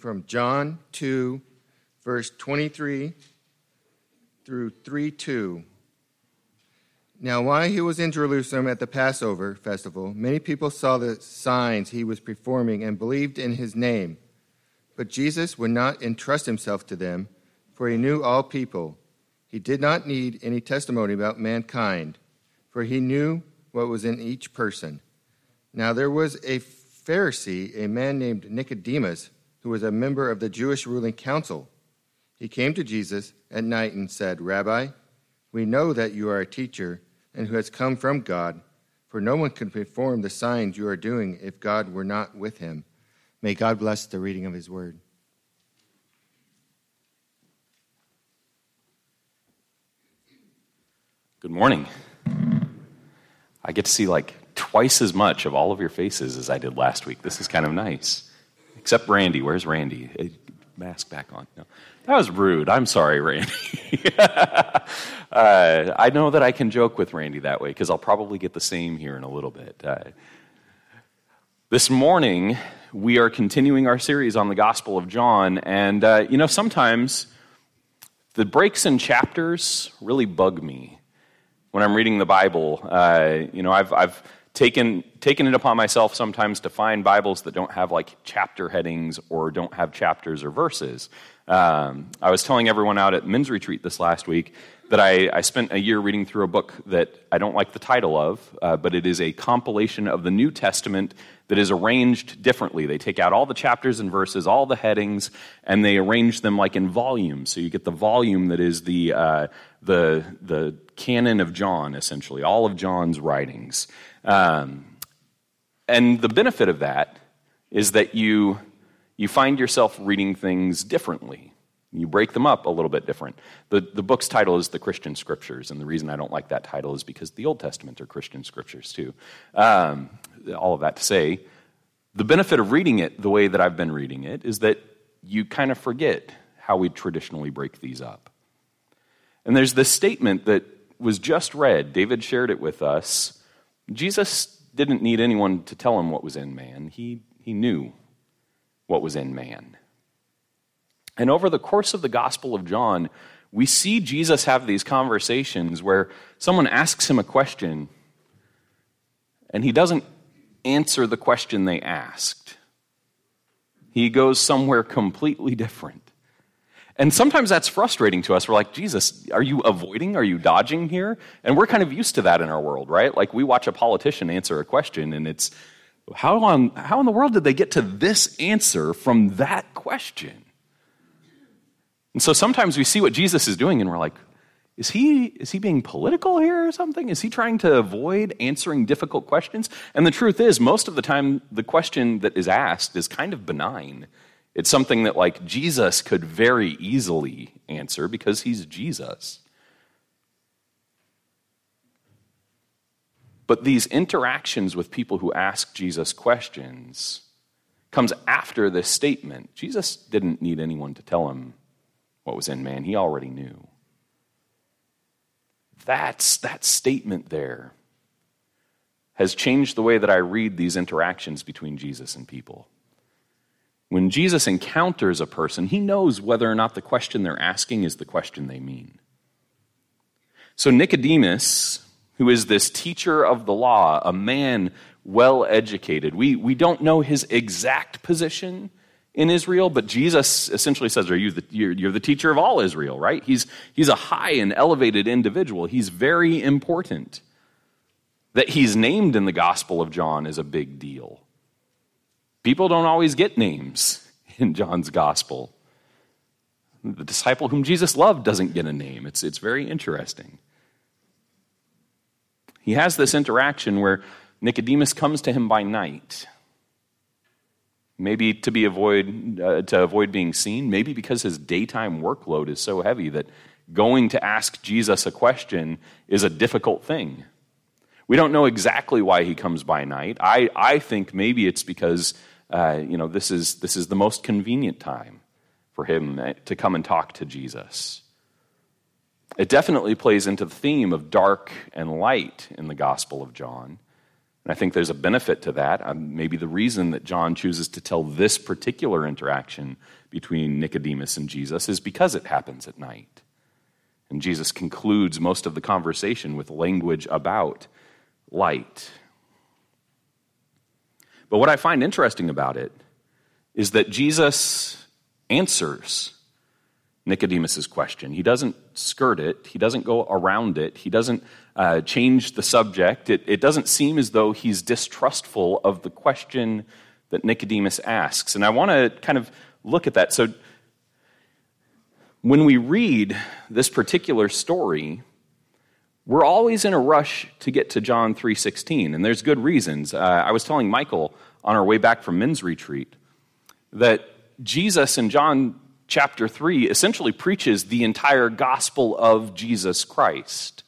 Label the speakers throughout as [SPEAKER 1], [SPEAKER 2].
[SPEAKER 1] from John 2, verse 23 through 3 2. Now, while he was in Jerusalem at the Passover festival, many people saw the signs he was performing and believed in his name. But Jesus would not entrust himself to them, for he knew all people. He did not need any testimony about mankind, for he knew what was in each person. Now, there was a Pharisee, a man named Nicodemus, who was a member of the Jewish ruling council. He came to Jesus at night and said, Rabbi, we know that you are a teacher and who has come from God, for no one can perform the signs you are doing if God were not with him. May God bless the reading of his word.
[SPEAKER 2] Good morning. I get to see like twice as much of all of your faces as I did last week. This is kind of nice. Except Randy. Where's Randy? Mask back on. No. That was rude. I'm sorry, Randy. uh, I know that I can joke with Randy that way because I'll probably get the same here in a little bit. Uh, this morning, we are continuing our series on the Gospel of John, and uh, you know, sometimes the breaks in chapters really bug me when I'm reading the Bible. Uh, you know, I've, I've taken, taken it upon myself sometimes to find Bibles that don't have like chapter headings or don't have chapters or verses. Um, I was telling everyone out at men's retreat this last week that I, I, spent a year reading through a book that I don't like the title of, uh, but it is a compilation of the New Testament that is arranged differently. They take out all the chapters and verses, all the headings, and they arrange them like in volumes. So you get the volume that is the, uh, the, the canon of John, essentially, all of John's writings. Um, and the benefit of that is that you, you find yourself reading things differently. You break them up a little bit different. The, the book's title is The Christian Scriptures, and the reason I don't like that title is because the Old Testament are Christian Scriptures too. Um, all of that to say, the benefit of reading it the way that I've been reading it is that you kind of forget how we traditionally break these up. And there's this statement that was just read, David shared it with us. Jesus didn't need anyone to tell him what was in man, he, he knew what was in man. And over the course of the Gospel of John, we see Jesus have these conversations where someone asks him a question and he doesn't answer the question they asked. He goes somewhere completely different. And sometimes that's frustrating to us. We're like, Jesus, are you avoiding? Are you dodging here? And we're kind of used to that in our world, right? Like we watch a politician answer a question and it's, how, on, how in the world did they get to this answer from that question? And so sometimes we see what Jesus is doing and we're like, is he, is he being political here or something? Is he trying to avoid answering difficult questions? And the truth is, most of the time, the question that is asked is kind of benign. It's something that, like, Jesus could very easily answer because he's Jesus. But these interactions with people who ask Jesus questions comes after this statement. Jesus didn't need anyone to tell him what was in man, he already knew. That's that statement there has changed the way that I read these interactions between Jesus and people. When Jesus encounters a person, he knows whether or not the question they're asking is the question they mean. So, Nicodemus, who is this teacher of the law, a man well educated, we, we don't know his exact position in Israel, but Jesus essentially says, Are you the, you're, you're the teacher of all Israel, right? He's, he's a high and elevated individual. He's very important. That he's named in the Gospel of John is a big deal. People don't always get names in John's gospel. The disciple whom Jesus loved doesn't get a name. It's, it's very interesting. He has this interaction where Nicodemus comes to him by night. Maybe to, be avoid, uh, to avoid being seen, maybe because his daytime workload is so heavy that going to ask Jesus a question is a difficult thing. We don't know exactly why he comes by night. I, I think maybe it's because uh, you know, this is, this is the most convenient time for him uh, to come and talk to Jesus. It definitely plays into the theme of dark and light in the Gospel of John. And I think there's a benefit to that. Um, maybe the reason that John chooses to tell this particular interaction between Nicodemus and Jesus is because it happens at night. And Jesus concludes most of the conversation with language about light. But what I find interesting about it is that Jesus answers Nicodemus's question. He doesn't skirt it, he doesn't go around it, he doesn't uh, change the subject. It, it doesn't seem as though he's distrustful of the question that Nicodemus asks. And I want to kind of look at that. So, when we read this particular story, we're always in a rush to get to John 3:16, and there's good reasons. Uh, I was telling Michael on our way back from men's retreat that Jesus in John chapter 3 essentially preaches the entire gospel of Jesus Christ.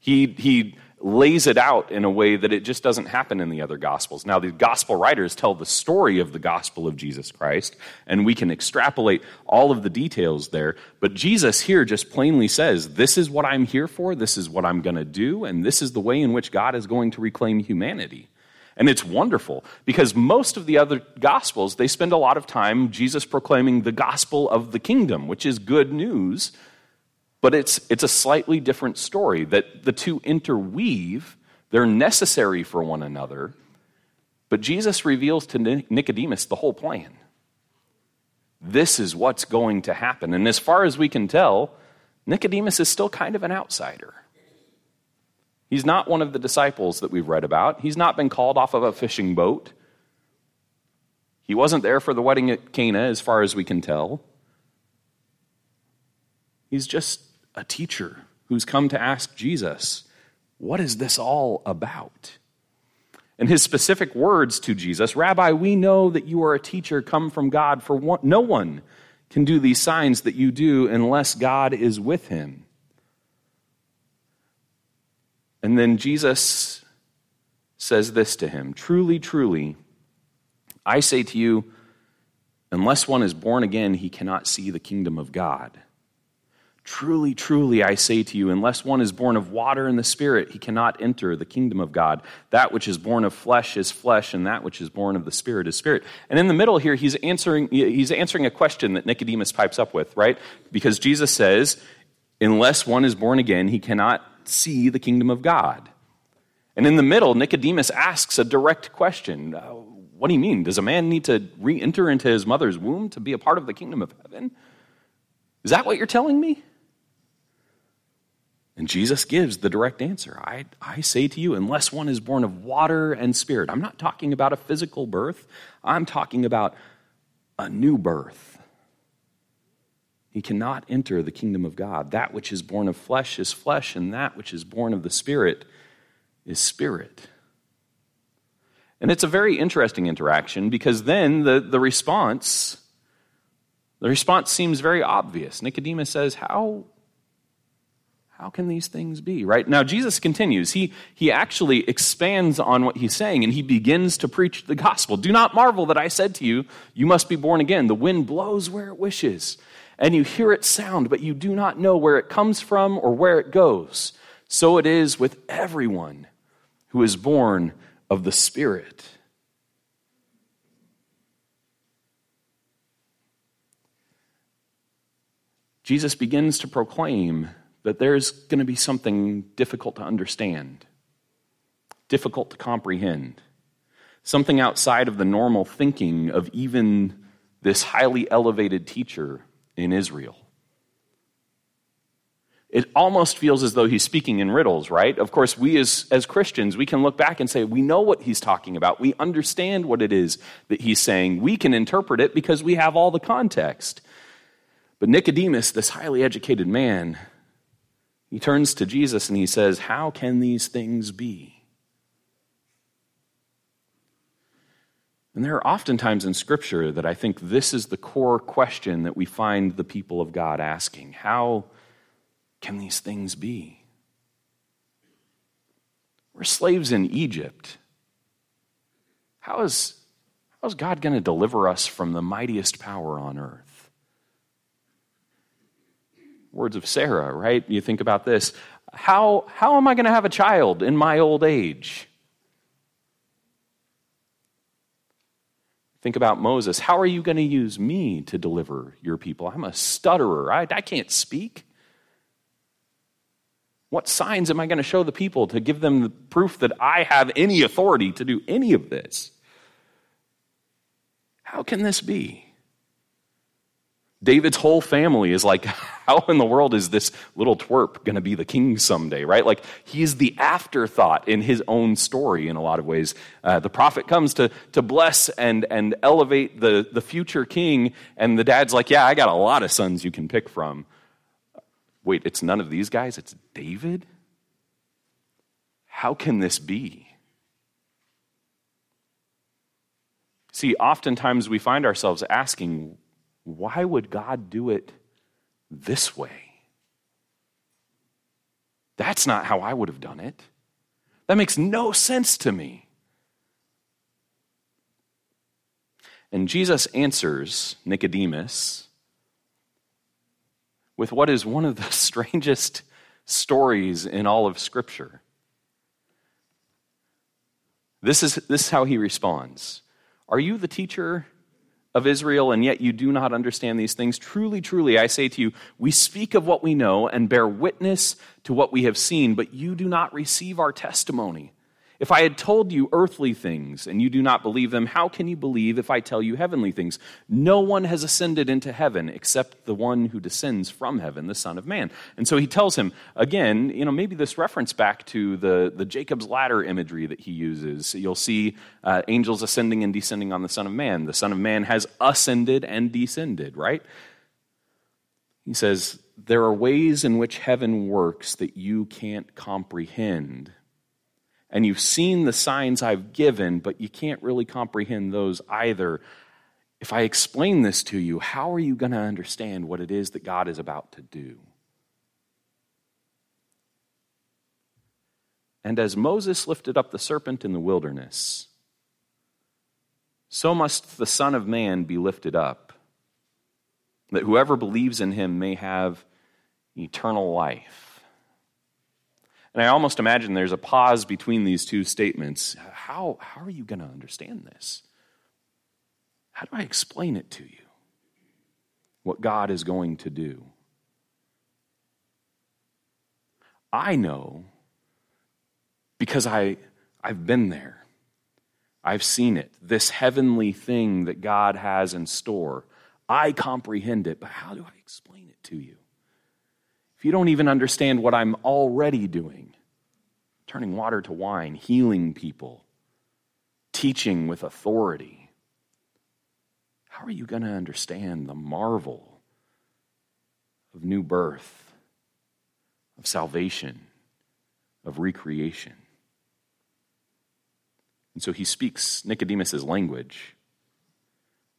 [SPEAKER 2] He, he lays it out in a way that it just doesn't happen in the other gospels. Now, the gospel writers tell the story of the gospel of Jesus Christ, and we can extrapolate all of the details there. But Jesus here just plainly says, This is what I'm here for, this is what I'm going to do, and this is the way in which God is going to reclaim humanity. And it's wonderful because most of the other gospels, they spend a lot of time Jesus proclaiming the gospel of the kingdom, which is good news but it's, it's a slightly different story that the two interweave. They're necessary for one another. But Jesus reveals to Nicodemus the whole plan. This is what's going to happen. And as far as we can tell, Nicodemus is still kind of an outsider. He's not one of the disciples that we've read about. He's not been called off of a fishing boat. He wasn't there for the wedding at Cana, as far as we can tell. He's just a teacher who's come to ask Jesus, What is this all about? And his specific words to Jesus Rabbi, we know that you are a teacher come from God, for one, no one can do these signs that you do unless God is with him. And then Jesus says this to him Truly, truly, I say to you, unless one is born again, he cannot see the kingdom of God. Truly, truly, I say to you, unless one is born of water and the Spirit, he cannot enter the kingdom of God. That which is born of flesh is flesh, and that which is born of the Spirit is spirit. And in the middle here, he's answering, he's answering a question that Nicodemus pipes up with, right? Because Jesus says, unless one is born again, he cannot see the kingdom of God. And in the middle, Nicodemus asks a direct question uh, What do you mean? Does a man need to re enter into his mother's womb to be a part of the kingdom of heaven? Is that what you're telling me? And Jesus gives the direct answer I, I say to you, unless one is born of water and spirit, I'm not talking about a physical birth, I'm talking about a new birth. He cannot enter the kingdom of God. That which is born of flesh is flesh, and that which is born of the spirit is spirit. And it's a very interesting interaction because then the, the response the response seems very obvious. Nicodemus says, How how can these things be? Right? Now, Jesus continues. He, he actually expands on what he's saying and he begins to preach the gospel. Do not marvel that I said to you, You must be born again. The wind blows where it wishes, and you hear its sound, but you do not know where it comes from or where it goes. So it is with everyone who is born of the Spirit. Jesus begins to proclaim that there's going to be something difficult to understand, difficult to comprehend, something outside of the normal thinking of even this highly elevated teacher in Israel. It almost feels as though he's speaking in riddles, right? Of course, we as, as Christians, we can look back and say, we know what he's talking about. We understand what it is that he's saying. We can interpret it because we have all the context. But Nicodemus, this highly educated man, he turns to Jesus and he says, How can these things be? And there are oftentimes in Scripture that I think this is the core question that we find the people of God asking How can these things be? We're slaves in Egypt. How is, how is God going to deliver us from the mightiest power on earth? words of Sarah, right? You think about this. How, how am I going to have a child in my old age? Think about Moses. How are you going to use me to deliver your people? I'm a stutterer. I, I can't speak. What signs am I going to show the people to give them the proof that I have any authority to do any of this? How can this be? David's whole family is like, how in the world is this little twerp going to be the king someday, right? Like, he's the afterthought in his own story in a lot of ways. Uh, the prophet comes to, to bless and, and elevate the, the future king, and the dad's like, yeah, I got a lot of sons you can pick from. Wait, it's none of these guys, it's David? How can this be? See, oftentimes we find ourselves asking, why would God do it this way? That's not how I would have done it. That makes no sense to me. And Jesus answers Nicodemus with what is one of the strangest stories in all of Scripture. This is, this is how he responds Are you the teacher of Israel, and yet you do not understand these things. Truly, truly, I say to you, we speak of what we know and bear witness to what we have seen, but you do not receive our testimony. If I had told you earthly things and you do not believe them, how can you believe if I tell you heavenly things? No one has ascended into heaven except the one who descends from heaven, the Son of Man. And so he tells him, again, you know, maybe this reference back to the, the Jacob's ladder imagery that he uses. You'll see uh, angels ascending and descending on the Son of Man. The Son of Man has ascended and descended, right? He says, There are ways in which heaven works that you can't comprehend and you've seen the signs I've given, but you can't really comprehend those either. If I explain this to you, how are you going to understand what it is that God is about to do? And as Moses lifted up the serpent in the wilderness, so must the Son of Man be lifted up, that whoever believes in him may have eternal life. And I almost imagine there's a pause between these two statements. How, how are you going to understand this? How do I explain it to you? What God is going to do? I know because I, I've been there. I've seen it. This heavenly thing that God has in store. I comprehend it, but how do I explain it to you? If you don't even understand what I'm already doing, turning water to wine, healing people, teaching with authority, how are you going to understand the marvel of new birth, of salvation, of recreation? And so he speaks Nicodemus's language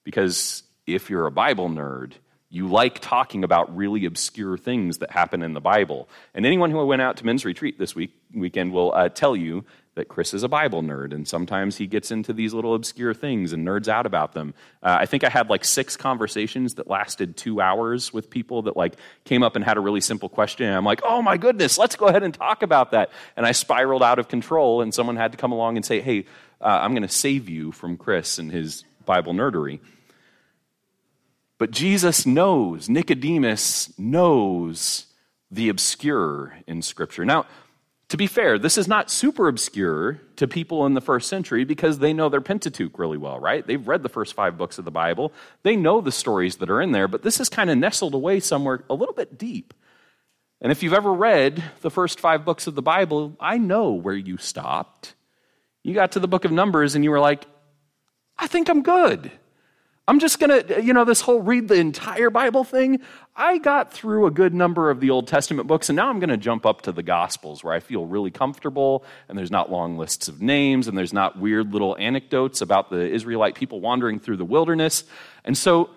[SPEAKER 2] because if you're a Bible nerd, you like talking about really obscure things that happen in the Bible. And anyone who went out to men's retreat this week weekend will uh, tell you that Chris is a Bible nerd, and sometimes he gets into these little obscure things and nerds out about them. Uh, I think I had like six conversations that lasted two hours with people that like came up and had a really simple question, and I'm like, oh my goodness, let's go ahead and talk about that. And I spiraled out of control, and someone had to come along and say, hey, uh, I'm going to save you from Chris and his Bible nerdery. But Jesus knows, Nicodemus knows the obscure in Scripture. Now, to be fair, this is not super obscure to people in the first century because they know their Pentateuch really well, right? They've read the first five books of the Bible. They know the stories that are in there, but this is kind of nestled away somewhere a little bit deep. And if you've ever read the first five books of the Bible, I know where you stopped. You got to the book of Numbers and you were like, I think I'm good. I'm just going to, you know, this whole read the entire Bible thing. I got through a good number of the Old Testament books, and now I'm going to jump up to the Gospels where I feel really comfortable, and there's not long lists of names, and there's not weird little anecdotes about the Israelite people wandering through the wilderness. And so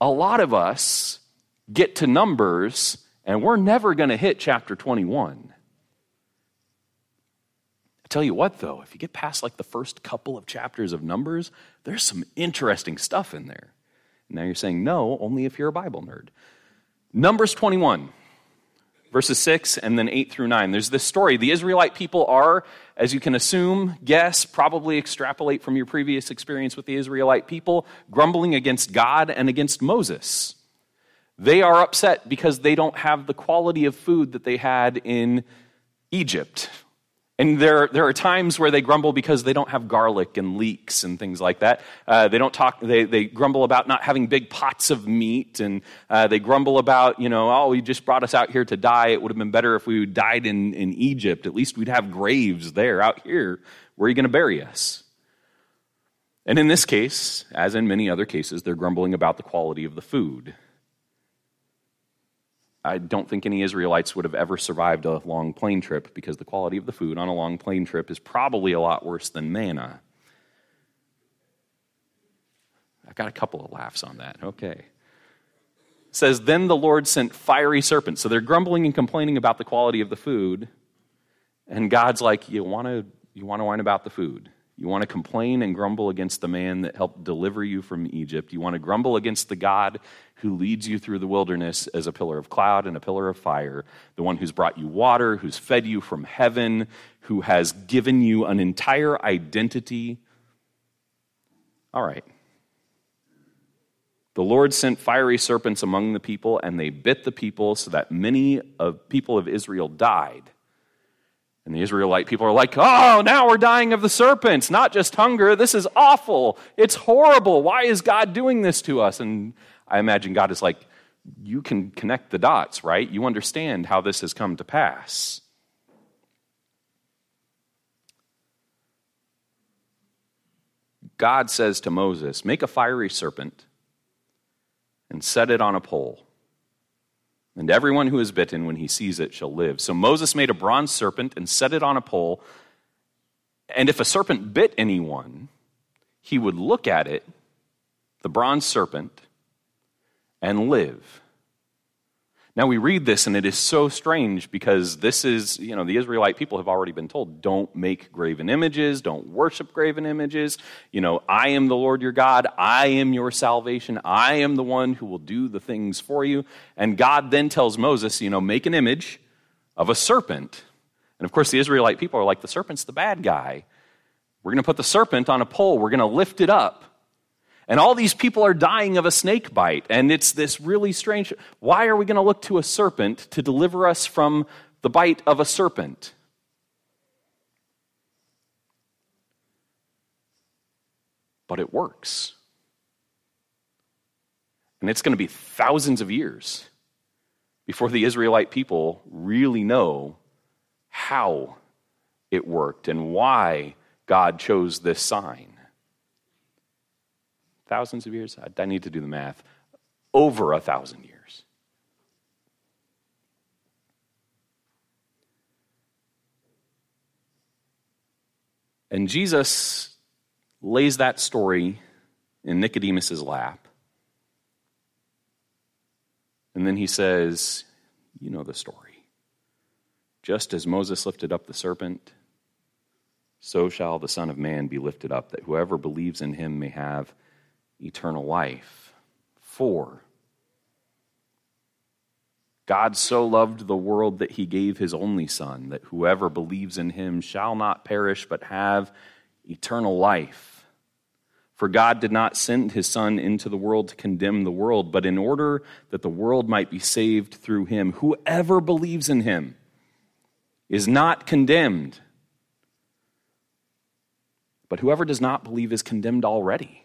[SPEAKER 2] a lot of us get to Numbers, and we're never going to hit chapter 21. I tell you what, though, if you get past like the first couple of chapters of Numbers, there's some interesting stuff in there. Now you're saying no, only if you're a Bible nerd. Numbers 21. verses 6 and then 8 through 9. There's this story. The Israelite people are, as you can assume, guess, probably extrapolate from your previous experience with the Israelite people, grumbling against God and against Moses. They are upset because they don't have the quality of food that they had in Egypt. And there, there are times where they grumble because they don't have garlic and leeks and things like that. Uh, they don't talk, they, they grumble about not having big pots of meat. And uh, they grumble about, you know, oh, you just brought us out here to die. It would have been better if we died in, in Egypt. At least we'd have graves there. Out here, where are you going to bury us? And in this case, as in many other cases, they're grumbling about the quality of the food. I don't think any Israelites would have ever survived a long plane trip because the quality of the food on a long plane trip is probably a lot worse than manna. I got a couple of laughs on that. Okay. It says, Then the Lord sent fiery serpents. So they're grumbling and complaining about the quality of the food. And God's like, You want to you want to whine about the food? You want to complain and grumble against the man that helped deliver you from Egypt. You want to grumble against the God who leads you through the wilderness as a pillar of cloud and a pillar of fire, the one who's brought you water, who's fed you from heaven, who has given you an entire identity. All right. The Lord sent fiery serpents among the people, and they bit the people so that many of people of Israel died. And the Israelite people are like, oh, now we're dying of the serpents, not just hunger. This is awful. It's horrible. Why is God doing this to us? And I imagine God is like, you can connect the dots, right? You understand how this has come to pass. God says to Moses, Make a fiery serpent and set it on a pole and everyone who is bitten when he sees it shall live. So Moses made a bronze serpent and set it on a pole. And if a serpent bit anyone, he would look at it, the bronze serpent, and live. Now we read this and it is so strange because this is, you know, the Israelite people have already been told don't make graven images, don't worship graven images. You know, I am the Lord your God, I am your salvation, I am the one who will do the things for you. And God then tells Moses, you know, make an image of a serpent. And of course, the Israelite people are like, the serpent's the bad guy. We're going to put the serpent on a pole, we're going to lift it up. And all these people are dying of a snake bite. And it's this really strange. Why are we going to look to a serpent to deliver us from the bite of a serpent? But it works. And it's going to be thousands of years before the Israelite people really know how it worked and why God chose this sign thousands of years? I, need to do the math. Over a thousand years. And Jesus lays that story in Nicodemus's lap. And then he says, You know the story. Just as Moses lifted up the serpent, so shall the Son of Man be lifted up, that whoever believes in him may have eternal life. For, God so loved the world that he gave his only Son, that whoever believes in him shall not perish but have eternal life. For God did not send his Son into the world to condemn the world, but in order that the world might be saved through him. Whoever believes in him is not condemned, but whoever does not believe is condemned already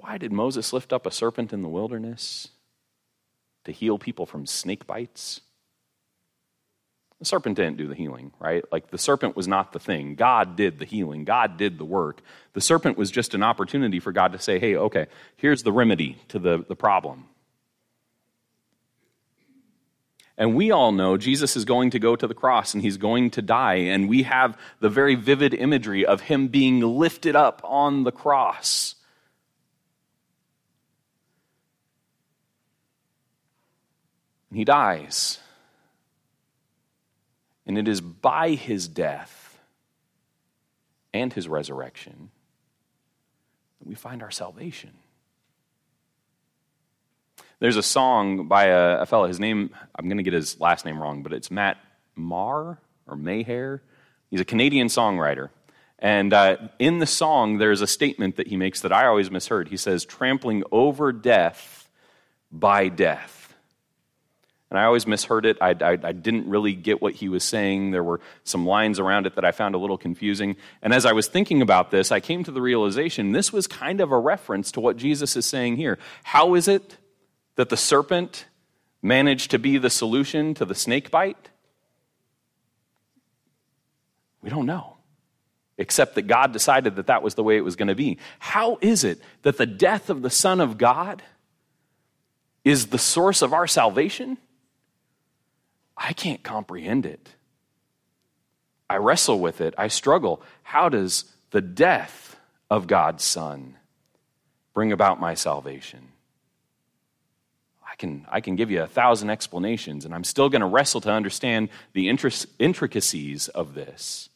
[SPEAKER 2] Why did Moses lift up a serpent in the wilderness? To heal people from snake bites? The serpent didn't do the healing, right? Like the serpent was not the thing. God did the healing, God did the work. The serpent was just an opportunity for God to say, hey, okay, here's the remedy to the, the problem. And we all know Jesus is going to go to the cross and he's going to die. And we have the very vivid imagery of him being lifted up on the cross. And he dies. And it is by his death and his resurrection that we find our salvation. There's a song by a, a fellow, his name, I'm going to get his last name wrong, but it's Matt Marr or Mayhair. He's a Canadian songwriter. And uh, in the song, there's a statement that he makes that I always misheard. He says, trampling over death by death. And I always misheard it. I, I, I, didn't really get what he was saying. There were some lines around it that I found a little confusing. And as I was thinking about this, I came to the realization this was kind of a reference to what Jesus is saying here. How is it that the serpent managed to be the solution to the snake bite? We don't know, except that God decided that that was the way it was going to be. How is it that the death of the Son of God is the source of our salvation? I can't comprehend it. I wrestle with it. I struggle. How does the death of God's Son bring about my salvation? I can, I can give you a thousand explanations, and I'm still going to wrestle to understand the intricacies of this.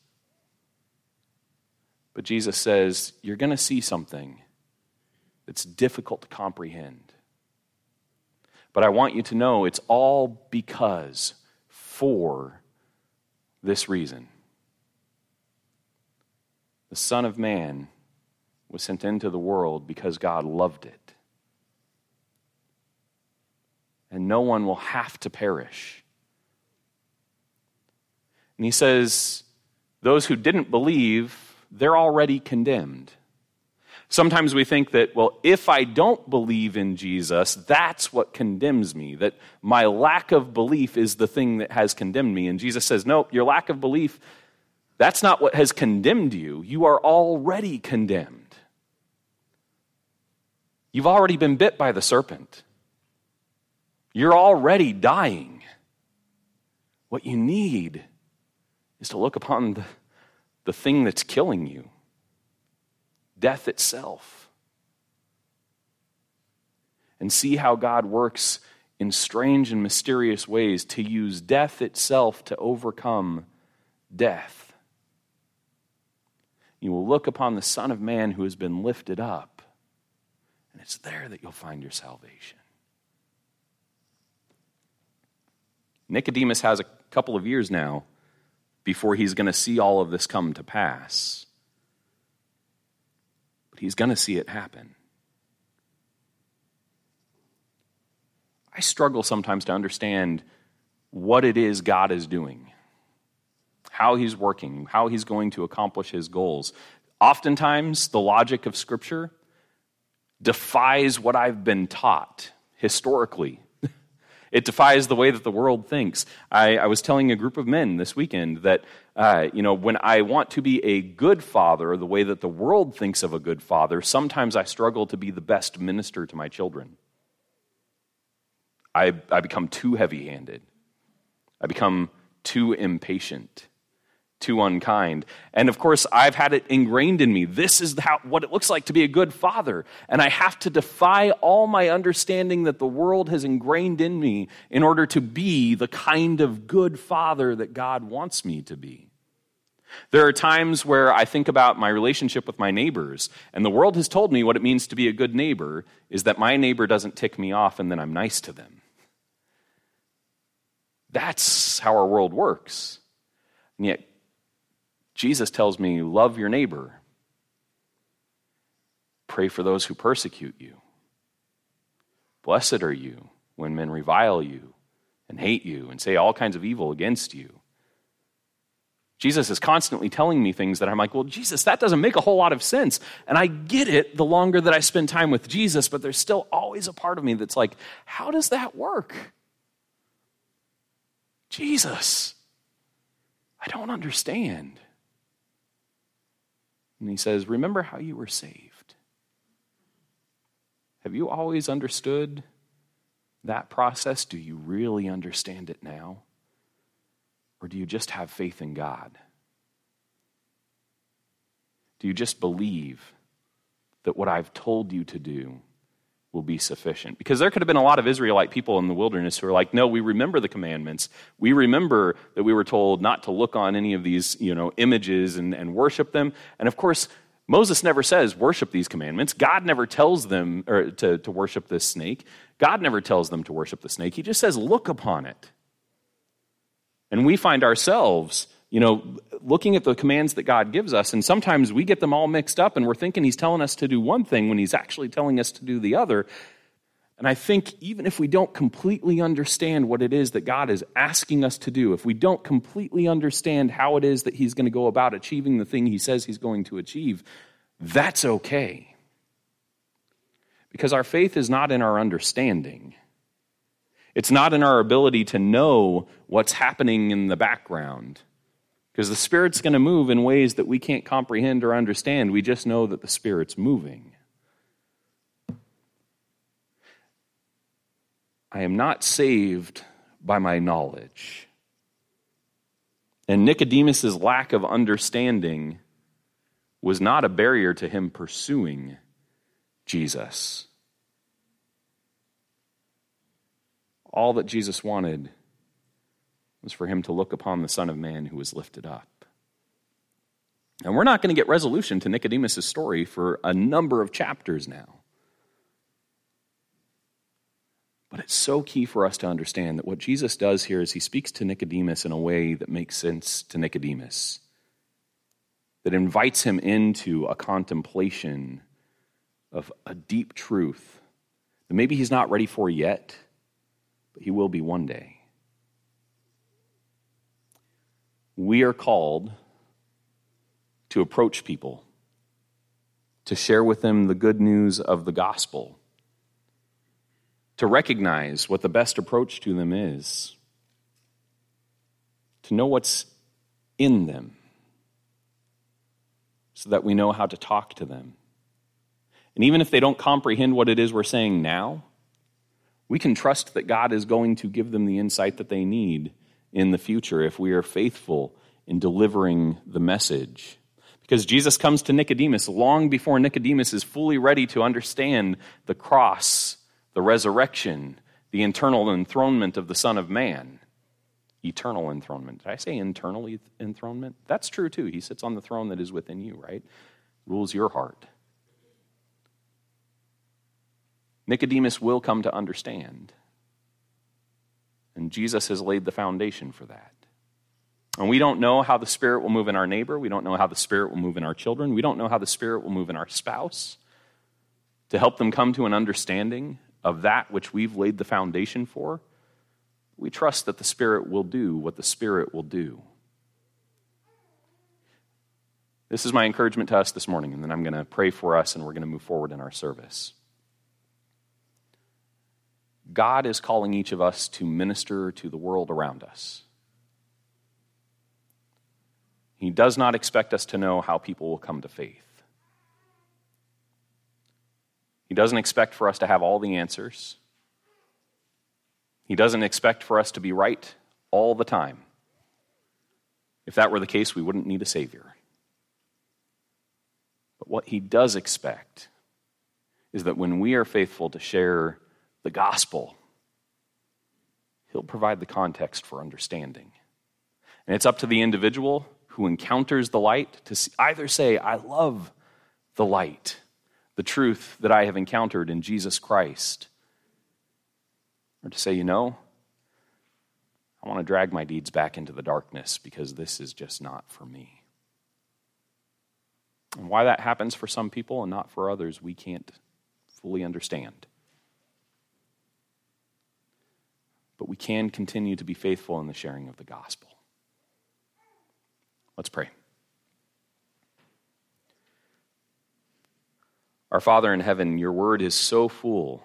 [SPEAKER 2] But Jesus says, You're going to see something that's difficult to comprehend. But I want you to know it's all because for this reason. The Son of Man was sent into the world because God loved it. And no one will have to perish. And he says, those who didn't believe, they're already condemned. Sometimes we think that, well, if I don't believe in Jesus, that's what condemns me, that my lack of belief is the thing that has condemned me. And Jesus says, nope, your lack of belief, that's not what has condemned you. You are already condemned. You've already been bit by the serpent, you're already dying. What you need is to look upon the, the thing that's killing you death itself. And see how God works in strange and mysterious ways to use death itself to overcome death. You will look upon the Son of Man who has been lifted up, and it's there that you'll find your salvation. Nicodemus has a couple of years now before he's going to see all of this come to pass but he's going to see it happen. I struggle sometimes to understand what it is God is doing, how he's working, how he's going to accomplish his goals. Oftentimes, the logic of Scripture defies what I've been taught historically it defies the way that the world thinks. I, I was telling a group of men this weekend that, uh, you know, when I want to be a good father, the way that the world thinks of a good father, sometimes I struggle to be the best minister to my children. I, I become too heavy handed, I become too impatient too unkind. And of course, I've had it ingrained in me. This is how, what it looks like to be a good father. And I have to defy all my understanding that the world has ingrained in me in order to be the kind of good father that God wants me to be. There are times where I think about my relationship with my neighbors, and the world has told me what it means to be a good neighbor is that my neighbor doesn't tick me off and then I'm nice to them. That's how our world works. And yet, Jesus tells me, love your neighbor. Pray for those who persecute you. Blessed are you when men revile you and hate you and say all kinds of evil against you. Jesus is constantly telling me things that I'm like, well, Jesus, that doesn't make a whole lot of sense. And I get it the longer that I spend time with Jesus, but there's still always a part of me that's like, how does that work? Jesus, I don't understand. And he says, Remember how you were saved. Have you always understood that process? Do you really understand it now? Or do you just have faith in God? Do you just believe that what I've told you to do will be sufficient? Because there could have been a lot of Israelite people in the wilderness who are like, no, we remember the commandments. We remember that we were told not to look on any of these you know, images and, and worship them. And of course, Moses never says, worship these commandments. God never tells them or to, to worship this snake. God never tells them to worship the snake. He just says, look upon it. And we find ourselves, you know, looking at the commands that God gives us, and sometimes we get them all mixed up and we're thinking He's telling us to do one thing when He's actually telling us to do the other. And I think even if we don't completely understand what it is that God is asking us to do, if we don't completely understand how it is that He's going to go about achieving the thing He says He's going to achieve, that's okay. Because our faith is not in our understanding. It's not in our ability to know what's happening in the background. Because the Spirit's going to move in ways that we can't comprehend or understand. We just know that the Spirit's moving. I am not saved by my knowledge. And Nicodemus' lack of understanding was not a barrier to him pursuing Jesus. All that Jesus wanted was for him to look upon the Son of Man who was lifted up. And we're not going to get resolution to Nicodemus' story for a number of chapters now. But it's so key for us to understand that what Jesus does here is he speaks to Nicodemus in a way that makes sense to Nicodemus, that invites him into a contemplation of a deep truth that maybe he's not ready for yet but he will be one day. We are called to approach people, to share with them the good news of the gospel, to recognize what the best approach to them is, to know what's in them, so that we know how to talk to them. And even if they don't comprehend what it is we're saying now, we can trust that God is going to give them the insight that they need in the future if we are faithful in delivering the message. Because Jesus comes to Nicodemus long before Nicodemus is fully ready to understand the cross, the resurrection, the internal enthronement of the Son of Man. Eternal enthronement. Did I say internal enthronement? That's true too. He sits on the throne that is within you, right? Rules your heart. Nicodemus will come to understand. And Jesus has laid the foundation for that. And we don't know how the Spirit will move in our neighbor. We don't know how the Spirit will move in our children. We don't know how the Spirit will move in our spouse to help them come to an understanding of that which we've laid the foundation for. We trust that the Spirit will do what the Spirit will do. This is my encouragement to us this morning, and then I'm going to pray for us and we're going to move forward in our service. God is calling each of us to minister to the world around us. He does not expect us to know how people will come to faith. He doesn't expect for us to have all the answers. He doesn't expect for us to be right all the time. If that were the case, we wouldn't need a Savior. But what He does expect is that when we are faithful to share the gospel, He'll provide the context for understanding. And it's up to the individual who encounters the light to either say, I love the light, the truth that I have encountered in Jesus Christ, or to say, you know, I want to drag my deeds back into the darkness because this is just not for me. And why that happens for some people and not for others, we can't fully understand. But we can continue to be faithful in the sharing of the gospel. Let's pray. Our Father in heaven, your word is so full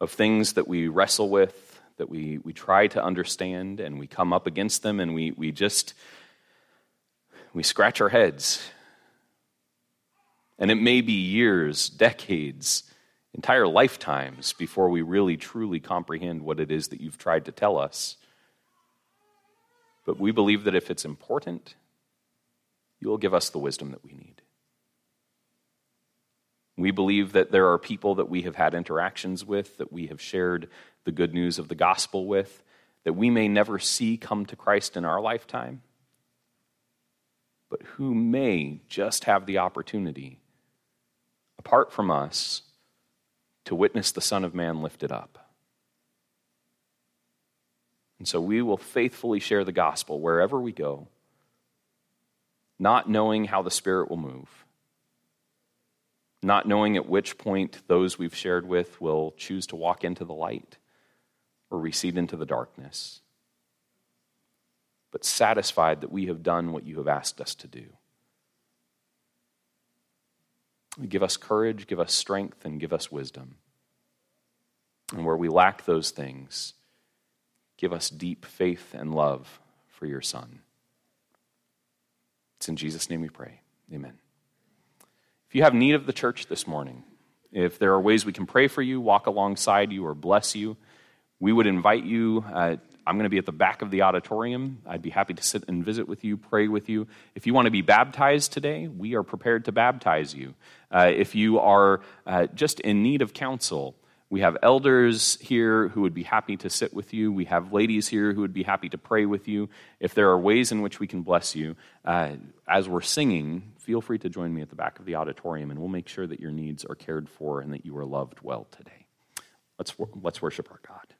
[SPEAKER 2] of things that we wrestle with, that we, we try to understand, and we come up against them, and we, we just We scratch our heads. And it may be years, decades, entire lifetimes before we really truly comprehend what it is that you've tried to tell us. But we believe that if it's important, you will give us the wisdom that we need. We believe that there are people that we have had interactions with, that we have shared the good news of the gospel with, that we may never see come to Christ in our lifetime, but who may just have the opportunity, apart from us, to witness the Son of Man lifted up. And so we will faithfully share the gospel wherever we go, not knowing how the Spirit will move, not knowing at which point those we've shared with will choose to walk into the light or recede into the darkness, but satisfied that we have done what you have asked us to do. Give us courage, give us strength, and give us wisdom. And where we lack those things, give us deep faith and love for your Son. It's in Jesus' name we pray. Amen. If you have need of the church this morning, if there are ways we can pray for you, walk alongside you, or bless you, we would invite you. Uh, I'm going to be at the back of the auditorium. I'd be happy to sit and visit with you, pray with you. If you want to be baptized today, we are prepared to baptize you. Uh, if you are uh, just in need of counsel, we have elders here who would be happy to sit with you. We have ladies here who would be happy to pray with you. If there are ways in which we can bless you, uh, as we're singing, feel free to join me at the back of the auditorium, and we'll make sure that your needs are cared for and that you are loved well today. Let's, let's worship our God.